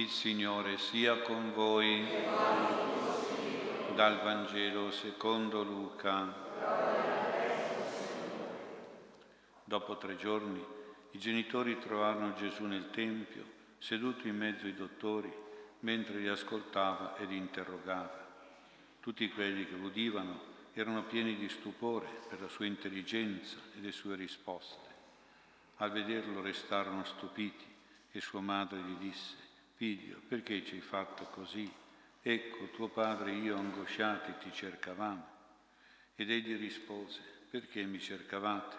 Il Signore sia con voi. Dal Vangelo secondo Luca. Dopo tre giorni i genitori trovarono Gesù nel Tempio, seduto in mezzo ai dottori, mentre li ascoltava ed interrogava. Tutti quelli che udivano erano pieni di stupore per la sua intelligenza e le sue risposte. Al vederlo restarono stupiti e sua madre gli disse, Figlio, perché ci hai fatto così? Ecco, tuo padre e io angosciati ti cercavamo. Ed egli rispose, perché mi cercavate?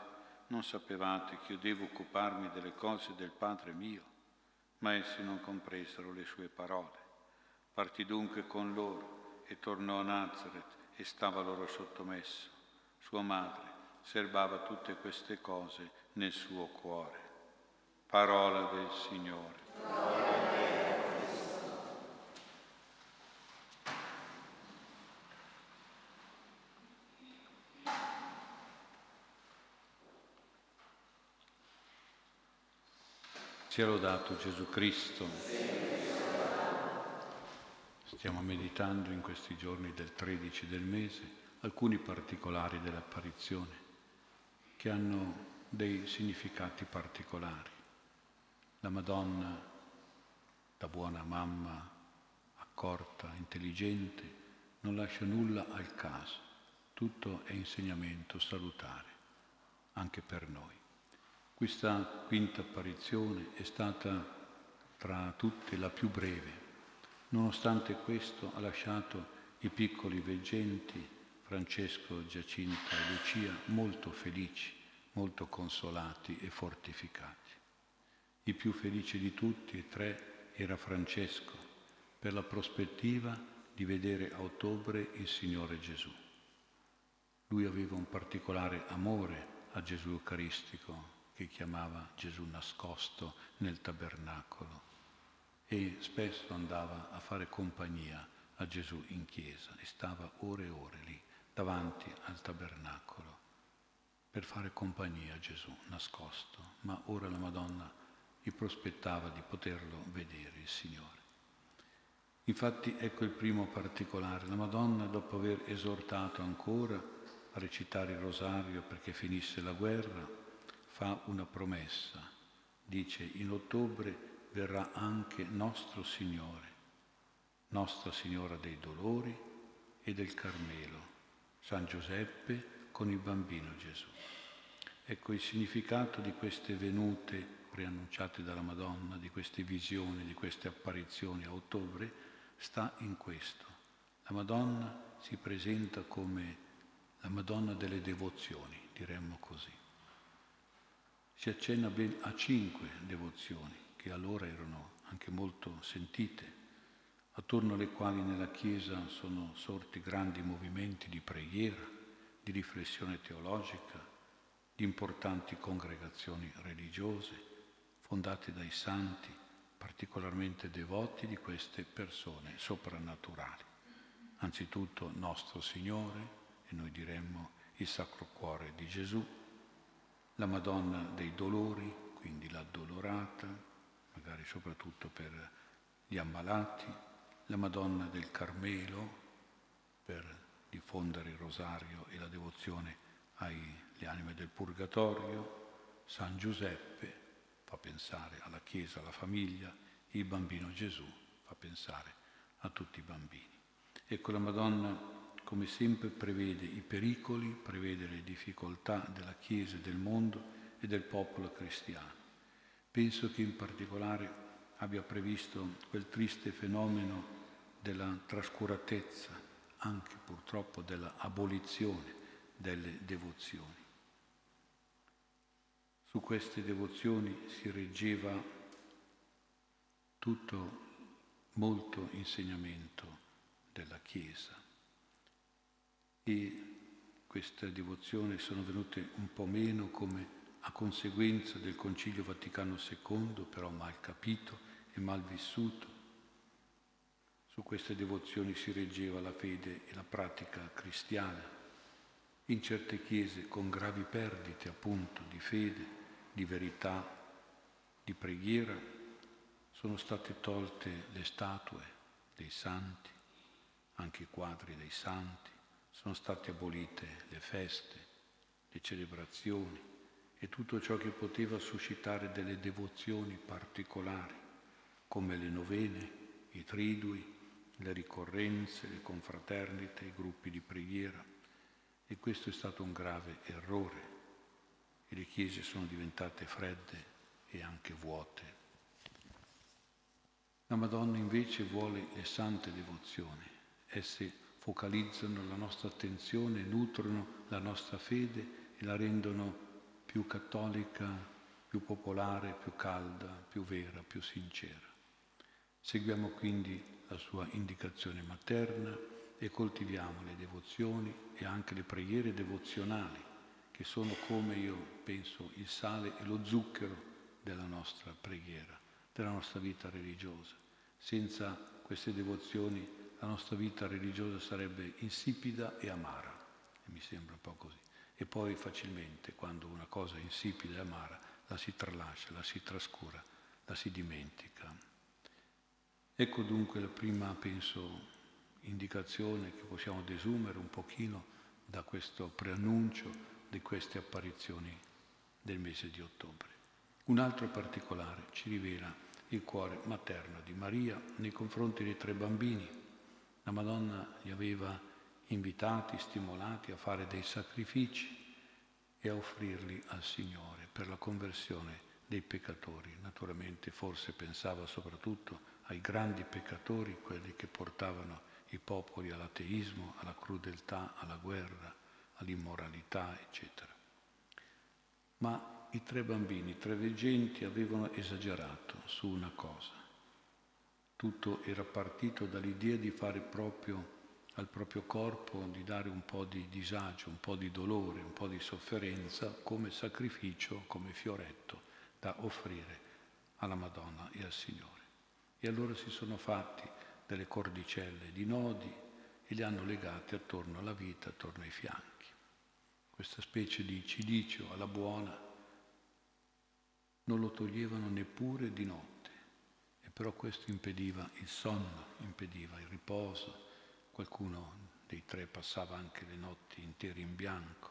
Non sapevate che io devo occuparmi delle cose del Padre mio? Ma essi non compresero le sue parole. Partì dunque con loro e tornò a Nazareth e stava loro sottomesso. Sua madre serbava tutte queste cose nel suo cuore. Parola del Signore. Sia lodato Gesù Cristo. Stiamo meditando in questi giorni del 13 del mese alcuni particolari dell'apparizione che hanno dei significati particolari. La Madonna, da buona mamma, accorta, intelligente, non lascia nulla al caso, tutto è insegnamento salutare, anche per noi. Questa quinta apparizione è stata tra tutte la più breve, Nonostante questo ha lasciato i piccoli veggenti, Francesco, Giacinta e Lucia, molto felici, molto consolati e fortificati. Il più felice di tutti e tre era Francesco, per la prospettiva di vedere a ottobre il Signore Gesù. Lui aveva un particolare amore a Gesù Eucaristico, che chiamava Gesù nascosto nel tabernacolo e spesso andava a fare compagnia a Gesù in chiesa e stava ore e ore lì davanti al tabernacolo per fare compagnia a Gesù nascosto, ma ora la Madonna gli prospettava di poterlo vedere il Signore. Infatti ecco il primo particolare, la Madonna dopo aver esortato ancora a recitare il rosario perché finisse la guerra, fa una promessa, dice in ottobre verrà anche nostro Signore, Nostra Signora dei Dolori e del Carmelo, San Giuseppe con il bambino Gesù. Ecco il significato di queste venute preannunciate dalla Madonna, di queste visioni, di queste apparizioni a ottobre, sta in questo. La Madonna si presenta come la Madonna delle devozioni, diremmo così. Si accenna ben a cinque devozioni che allora erano anche molto sentite, attorno alle quali nella Chiesa sono sorti grandi movimenti di preghiera, di riflessione teologica, di importanti congregazioni religiose fondate dai santi particolarmente devoti di queste persone soprannaturali. Anzitutto nostro Signore, e noi diremmo il Sacro Cuore di Gesù, la Madonna dei Dolori, quindi l'addolorata, magari soprattutto per gli ammalati, la Madonna del Carmelo per diffondere il rosario e la devozione alle anime del Purgatorio, San Giuseppe fa pensare alla Chiesa, alla famiglia, il bambino Gesù fa pensare a tutti i bambini. Ecco la Madonna come sempre prevede i pericoli, prevede le difficoltà della Chiesa del mondo e del popolo cristiano Penso che in particolare abbia previsto quel triste fenomeno della trascuratezza, anche purtroppo della abolizione delle devozioni. Su queste devozioni si reggeva tutto molto insegnamento della Chiesa e queste devozioni sono venute un po' meno come a conseguenza del Concilio Vaticano II, però mal capito e mal vissuto. Su queste devozioni si reggeva la fede e la pratica cristiana. In certe chiese con gravi perdite appunto di fede, di verità, di preghiera, sono state tolte le statue dei santi, anche i quadri dei santi, sono state abolite le feste, le celebrazioni e tutto ciò che poteva suscitare delle devozioni particolari, come le novene, i tridui, le ricorrenze, le confraternite, i gruppi di preghiera. E questo è stato un grave errore. E le chiese sono diventate fredde e anche vuote. La Madonna invece vuole le sante devozioni. Esse focalizzano la nostra attenzione, nutrono la nostra fede e la rendono più cattolica, più popolare, più calda, più vera, più sincera. Seguiamo quindi la sua indicazione materna e coltiviamo le devozioni e anche le preghiere devozionali, che sono come io penso il sale e lo zucchero della nostra preghiera, della nostra vita religiosa. Senza queste devozioni la nostra vita religiosa sarebbe insipida e amara, e mi sembra un po' così. E poi facilmente, quando una cosa è insipida e amara, la si tralascia, la si trascura, la si dimentica. Ecco dunque la prima, penso, indicazione che possiamo desumere un pochino da questo preannuncio di queste apparizioni del mese di ottobre. Un altro particolare ci rivela il cuore materno di Maria nei confronti dei tre bambini. La Madonna li aveva invitati, stimolati a fare dei sacrifici e a offrirli al Signore per la conversione dei peccatori. Naturalmente forse pensava soprattutto ai grandi peccatori, quelli che portavano i popoli all'ateismo, alla crudeltà, alla guerra, all'immoralità, eccetera. Ma i tre bambini, i tre veggenti, avevano esagerato su una cosa. Tutto era partito dall'idea di fare proprio al proprio corpo, di dare un po' di disagio, un po' di dolore, un po' di sofferenza come sacrificio, come fioretto da offrire alla Madonna e al Signore. E allora si sono fatti delle cordicelle di nodi e li hanno legati attorno alla vita, attorno ai fianchi. Questa specie di cilicio alla buona non lo toglievano neppure di notte, però questo impediva il sonno, impediva il riposo. Qualcuno dei tre passava anche le notti intere in bianco.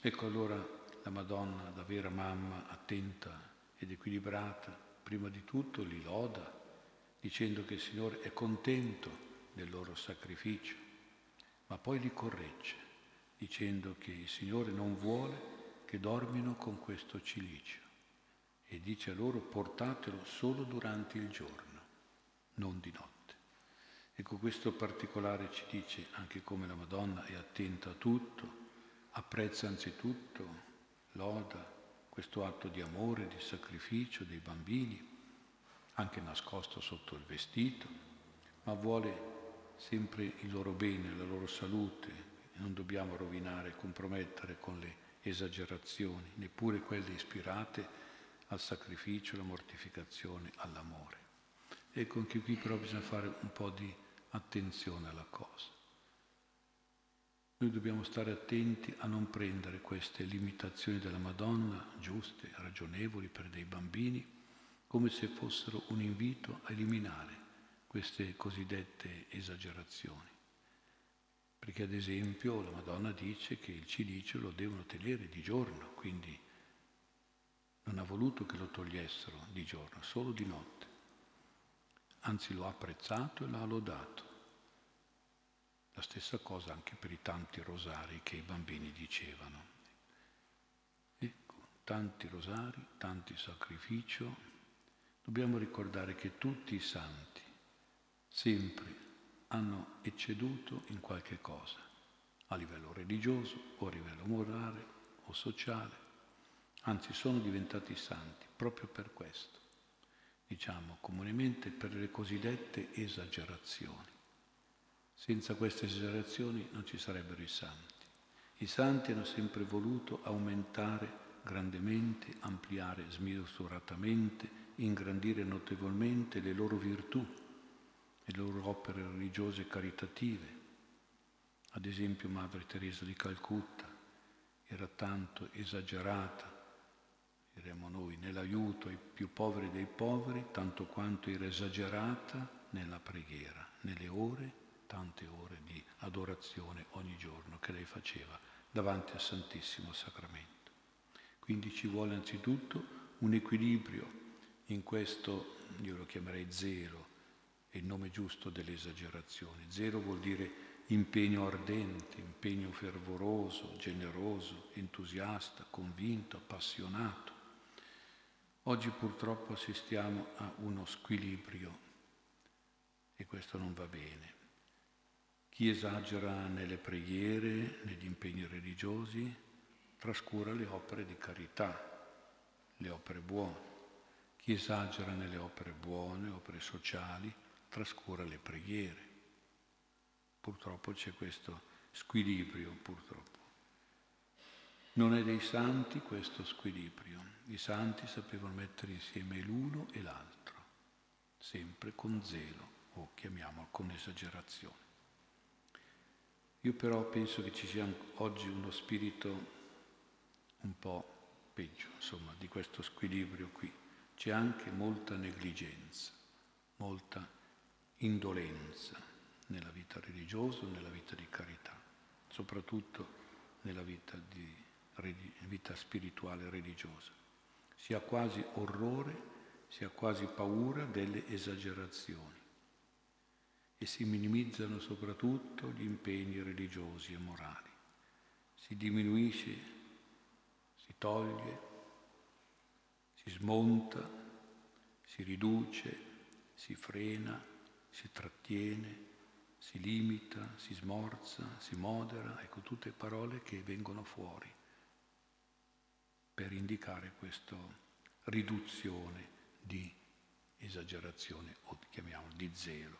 Ecco allora la Madonna, da vera mamma, attenta ed equilibrata, prima di tutto li loda dicendo che il Signore è contento del loro sacrificio, ma poi li corregge, dicendo che il Signore non vuole che dormino con questo cilicio e dice a loro portatelo solo durante il giorno, non di notte. Ecco, questo particolare ci dice anche come la Madonna è attenta a tutto, apprezza anzitutto, loda questo atto di amore, di sacrificio dei bambini, anche nascosto sotto il vestito, ma vuole sempre il loro bene, la loro salute. Non dobbiamo rovinare, compromettere con le esagerazioni, neppure quelle ispirate al sacrificio, alla mortificazione, all'amore. Ecco, anche qui però bisogna fare un po' di attenzione alla cosa. Noi dobbiamo stare attenti a non prendere queste limitazioni della Madonna, giuste, ragionevoli per dei bambini, come se fossero un invito a eliminare queste cosiddette esagerazioni. Perché ad esempio la Madonna dice che il cilicio lo devono tenere di giorno, quindi non ha voluto che lo togliessero di giorno, solo di notte. Anzi lo ha apprezzato e l'ha lodato. La stessa cosa anche per i tanti rosari che i bambini dicevano. Ecco, tanti rosari, tanti sacrifici, dobbiamo ricordare che tutti i santi sempre hanno ecceduto in qualche cosa, a livello religioso o a livello morale o sociale, anzi sono diventati santi proprio per questo, diciamo comunemente per le cosiddette esagerazioni. Senza queste esagerazioni non ci sarebbero i santi. I santi hanno sempre voluto aumentare grandemente, ampliare smisuratamente, ingrandire notevolmente le loro virtù, le loro opere religiose caritative. Ad esempio Madre Teresa di Calcutta era tanto esagerata diremmo noi, nell'aiuto ai più poveri dei poveri, tanto quanto era esagerata nella preghiera, nelle ore, tante ore di adorazione ogni giorno che lei faceva davanti al Santissimo Sacramento. Quindi ci vuole anzitutto un equilibrio in questo, io lo chiamerei zelo, è il nome giusto dell'esagerazione. Zelo vuol dire impegno ardente, impegno fervoroso, generoso, entusiasta, convinto, appassionato. Oggi purtroppo assistiamo a uno squilibrio e questo non va bene. Chi esagera nelle preghiere, negli impegni religiosi, trascura le opere di carità, le opere buone. Chi esagera nelle opere buone, opere sociali, trascura le preghiere. Purtroppo c'è questo squilibrio, purtroppo. Non è dei santi questo squilibrio. I santi sapevano mettere insieme l'uno e l'altro, sempre con zelo o chiamiamolo con esagerazione. Io però penso che ci sia oggi uno spirito un po' peggio, insomma, di questo squilibrio qui. C'è anche molta negligenza, molta indolenza nella vita religiosa, nella vita di carità, soprattutto nella vita, di, vita spirituale religiosa. Si ha quasi orrore, si ha quasi paura delle esagerazioni e si minimizzano soprattutto gli impegni religiosi e morali. Si diminuisce, si toglie, si smonta, si riduce, si frena, si trattiene, si limita, si smorza, si modera, ecco tutte parole che vengono fuori per indicare questa riduzione di esagerazione o chiamiamolo di zelo.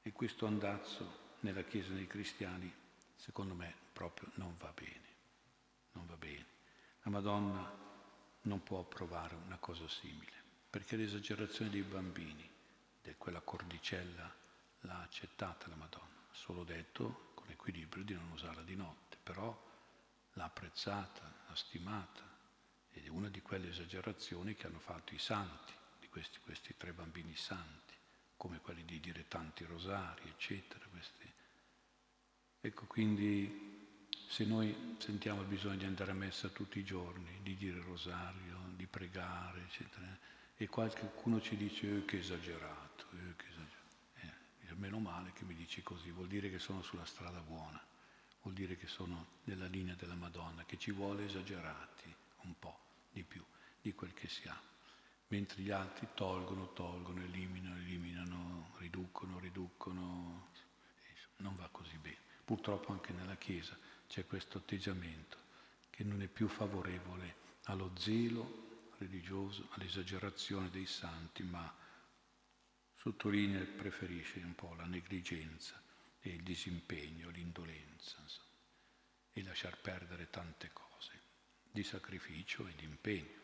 E questo andazzo nella Chiesa dei cristiani, secondo me, proprio non va bene. Non va bene. La Madonna non può approvare una cosa simile, perché l'esagerazione dei bambini, di quella cordicella, l'ha accettata la Madonna, solo detto con equilibrio di non usarla di notte, però l'ha apprezzata, l'ha stimata ed è una di quelle esagerazioni che hanno fatto i santi, di questi, questi tre bambini santi, come quelli di dire tanti rosari, eccetera. Questi. Ecco, quindi se noi sentiamo il bisogno di andare a messa tutti i giorni, di dire rosario, di pregare, eccetera, e qualcuno ci dice eh, che esagerato, eh, che esagerato meno male che mi dici così, vuol dire che sono sulla strada buona, vuol dire che sono nella linea della Madonna, che ci vuole esagerati un po' di più di quel che siamo, mentre gli altri tolgono, tolgono, eliminano, eliminano, riducono, riducono, non va così bene. Purtroppo anche nella Chiesa c'è questo atteggiamento che non è più favorevole allo zelo religioso, all'esagerazione dei santi, ma sottolinea e preferisce un po' la negligenza e il disimpegno, l'indolenza, e lasciar perdere tante cose di sacrificio e di impegno.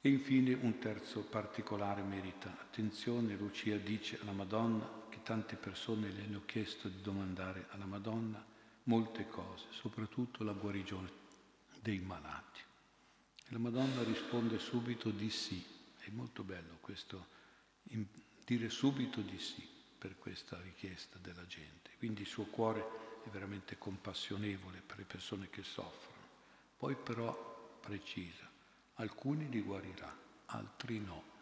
E infine un terzo particolare merita attenzione. Lucia dice alla Madonna che tante persone le hanno chiesto di domandare alla Madonna molte cose, soprattutto la guarigione dei malati. E la Madonna risponde subito di sì. È molto bello questo dire subito di sì per questa richiesta della gente. Quindi il suo cuore è veramente compassionevole per le persone che soffrono. Poi però precisa, alcuni li guarirà, altri no.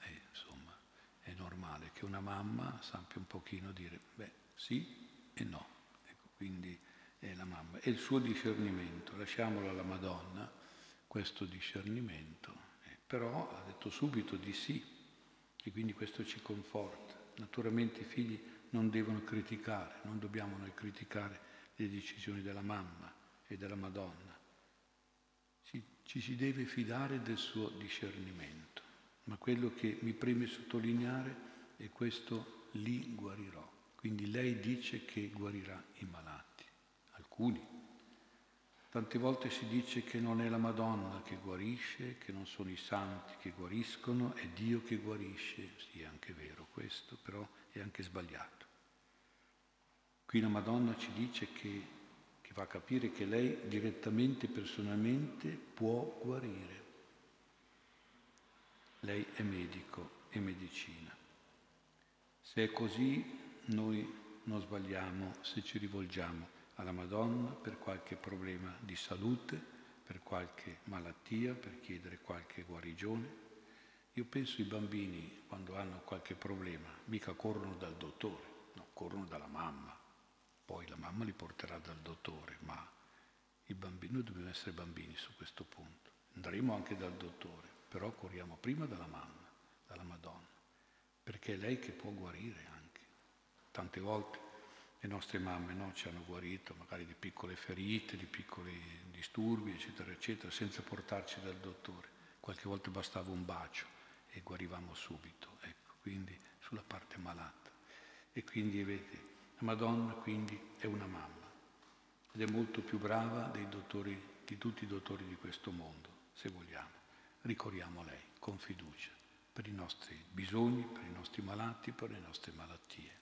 E insomma, è normale che una mamma sappia un pochino dire, beh, sì e no. Ecco, quindi è la mamma. E il suo discernimento, lasciamolo alla Madonna, questo discernimento. Eh, però ha detto subito di sì, e quindi questo ci conforta. Naturalmente i figli non devono criticare, non dobbiamo noi criticare le decisioni della mamma e della Madonna. Ci, ci si deve fidare del suo discernimento, ma quello che mi preme sottolineare è questo li guarirò. Quindi lei dice che guarirà i malati, alcuni, Tante volte si dice che non è la Madonna che guarisce, che non sono i santi che guariscono, è Dio che guarisce. Sì, è anche vero questo, però è anche sbagliato. Qui la Madonna ci dice che, che fa capire che lei direttamente, personalmente può guarire. Lei è medico e medicina. Se è così, noi non sbagliamo se ci rivolgiamo alla Madonna per qualche problema di salute, per qualche malattia, per chiedere qualche guarigione. Io penso i bambini, quando hanno qualche problema, mica corrono dal dottore, no, corrono dalla mamma. Poi la mamma li porterà dal dottore, ma i bambini, noi dobbiamo essere bambini su questo punto. Andremo anche dal dottore, però corriamo prima dalla mamma, dalla Madonna, perché è lei che può guarire anche. Tante volte le nostre mamme no, ci hanno guarito magari di piccole ferite, di piccoli disturbi, eccetera, eccetera, senza portarci dal dottore. Qualche volta bastava un bacio e guarivamo subito, ecco, quindi sulla parte malata. E quindi vedete, la Madonna quindi è una mamma ed è molto più brava dei dottori, di tutti i dottori di questo mondo, se vogliamo. Ricorriamo a lei con fiducia per i nostri bisogni, per i nostri malati, per le nostre malattie.